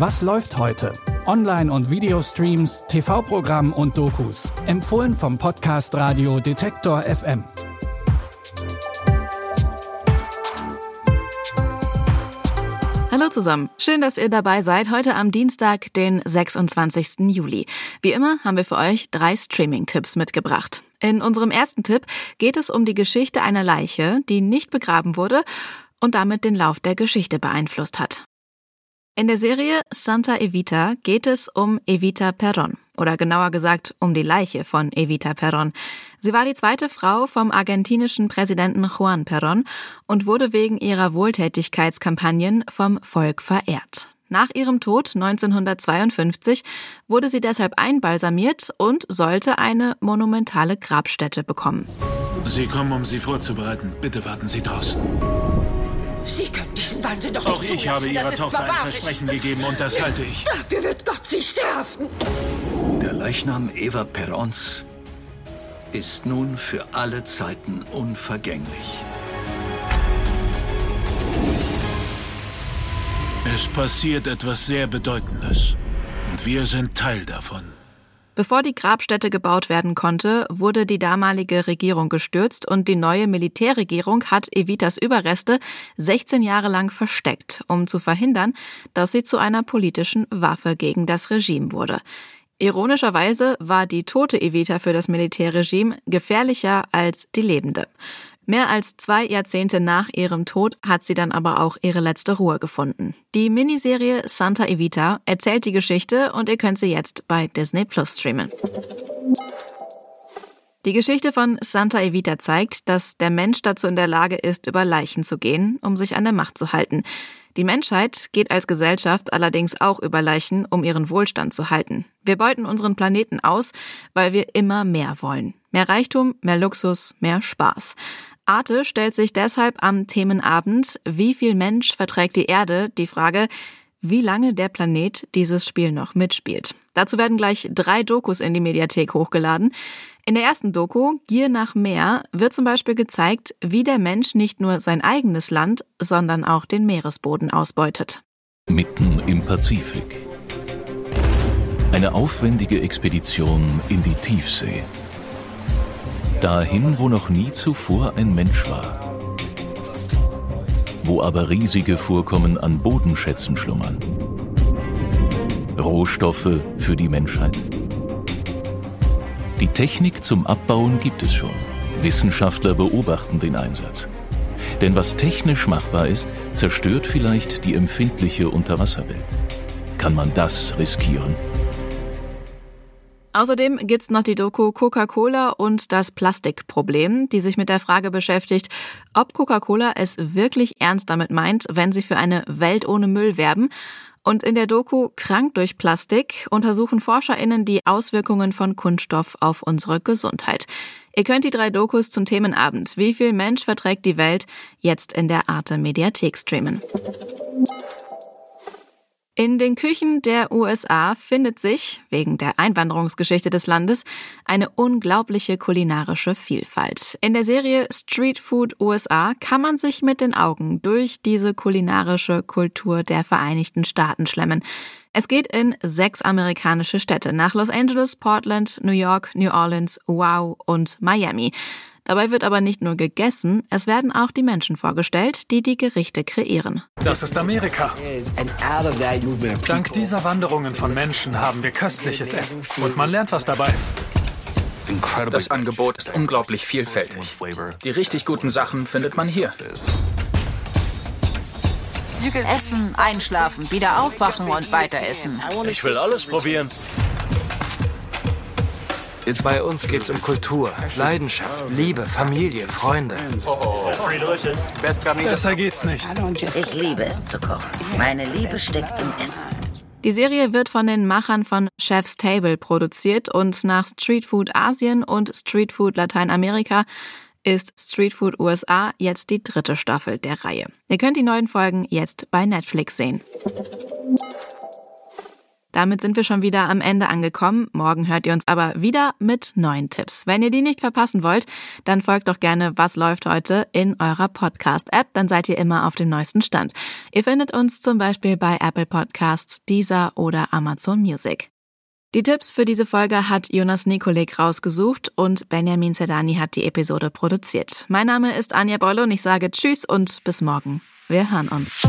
Was läuft heute? Online- und Videostreams, TV-Programm und Dokus. Empfohlen vom Podcast Radio Detektor FM. Hallo zusammen. Schön, dass ihr dabei seid. Heute am Dienstag, den 26. Juli. Wie immer haben wir für euch drei Streaming-Tipps mitgebracht. In unserem ersten Tipp geht es um die Geschichte einer Leiche, die nicht begraben wurde und damit den Lauf der Geschichte beeinflusst hat. In der Serie Santa Evita geht es um Evita Perón oder genauer gesagt um die Leiche von Evita Perón. Sie war die zweite Frau vom argentinischen Präsidenten Juan Perón und wurde wegen ihrer Wohltätigkeitskampagnen vom Volk verehrt. Nach ihrem Tod 1952 wurde sie deshalb einbalsamiert und sollte eine monumentale Grabstätte bekommen. Sie kommen, um sie vorzubereiten. Bitte warten Sie draußen. Sie können diesen Wahnsinn doch Auch ich habe. Ihrer Tochter ein. Versprechen gegeben und das halte ich. Dafür wird Gott Sie strafen. Der Leichnam Eva Perons ist nun für alle Zeiten unvergänglich. Es passiert etwas sehr Bedeutendes. Und wir sind Teil davon. Bevor die Grabstätte gebaut werden konnte, wurde die damalige Regierung gestürzt und die neue Militärregierung hat Evitas Überreste 16 Jahre lang versteckt, um zu verhindern, dass sie zu einer politischen Waffe gegen das Regime wurde. Ironischerweise war die tote Evita für das Militärregime gefährlicher als die lebende. Mehr als zwei Jahrzehnte nach ihrem Tod hat sie dann aber auch ihre letzte Ruhe gefunden. Die Miniserie Santa Evita erzählt die Geschichte und ihr könnt sie jetzt bei Disney Plus streamen. Die Geschichte von Santa Evita zeigt, dass der Mensch dazu in der Lage ist, über Leichen zu gehen, um sich an der Macht zu halten. Die Menschheit geht als Gesellschaft allerdings auch über Leichen, um ihren Wohlstand zu halten. Wir beuten unseren Planeten aus, weil wir immer mehr wollen. Mehr Reichtum, mehr Luxus, mehr Spaß. Arte stellt sich deshalb am Themenabend Wie viel Mensch verträgt die Erde die Frage, wie lange der Planet dieses Spiel noch mitspielt. Dazu werden gleich drei Dokus in die Mediathek hochgeladen. In der ersten Doku, Gier nach Meer, wird zum Beispiel gezeigt, wie der Mensch nicht nur sein eigenes Land, sondern auch den Meeresboden ausbeutet. Mitten im Pazifik. Eine aufwendige Expedition in die Tiefsee. Dahin, wo noch nie zuvor ein Mensch war. Wo aber riesige Vorkommen an Bodenschätzen schlummern. Rohstoffe für die Menschheit. Die Technik zum Abbauen gibt es schon. Wissenschaftler beobachten den Einsatz. Denn was technisch machbar ist, zerstört vielleicht die empfindliche Unterwasserwelt. Kann man das riskieren? Außerdem gibt's noch die Doku Coca-Cola und das Plastikproblem, die sich mit der Frage beschäftigt, ob Coca-Cola es wirklich ernst damit meint, wenn sie für eine Welt ohne Müll werben. Und in der Doku Krank durch Plastik untersuchen ForscherInnen die Auswirkungen von Kunststoff auf unsere Gesundheit. Ihr könnt die drei Dokus zum Themenabend Wie viel Mensch verträgt die Welt jetzt in der Arte Mediathek streamen. In den Küchen der USA findet sich, wegen der Einwanderungsgeschichte des Landes, eine unglaubliche kulinarische Vielfalt. In der Serie Street Food USA kann man sich mit den Augen durch diese kulinarische Kultur der Vereinigten Staaten schlemmen. Es geht in sechs amerikanische Städte nach Los Angeles, Portland, New York, New Orleans, Wow und Miami. Dabei wird aber nicht nur gegessen, es werden auch die Menschen vorgestellt, die die Gerichte kreieren. Das ist Amerika. Dank dieser Wanderungen von Menschen haben wir köstliches Essen. Und man lernt was dabei. Das Angebot ist unglaublich vielfältig. Die richtig guten Sachen findet man hier. Essen, einschlafen, wieder aufwachen und weiter essen. Ich will alles probieren. Bei uns geht's um Kultur, Leidenschaft, Liebe, Familie, Freunde. Besser geht's nicht. Ich liebe es zu kochen. Meine Liebe steckt im Essen. Die Serie wird von den Machern von Chef's Table produziert und nach Street Food Asien und Street Food Lateinamerika ist Street Food USA jetzt die dritte Staffel der Reihe. Ihr könnt die neuen Folgen jetzt bei Netflix sehen. Damit sind wir schon wieder am Ende angekommen. Morgen hört ihr uns aber wieder mit neuen Tipps. Wenn ihr die nicht verpassen wollt, dann folgt doch gerne Was läuft heute in eurer Podcast-App. Dann seid ihr immer auf dem neuesten Stand. Ihr findet uns zum Beispiel bei Apple Podcasts, Deezer oder Amazon Music. Die Tipps für diese Folge hat Jonas Nikolik rausgesucht und Benjamin Sedani hat die Episode produziert. Mein Name ist Anja Bolle und ich sage Tschüss und bis morgen. Wir hören uns.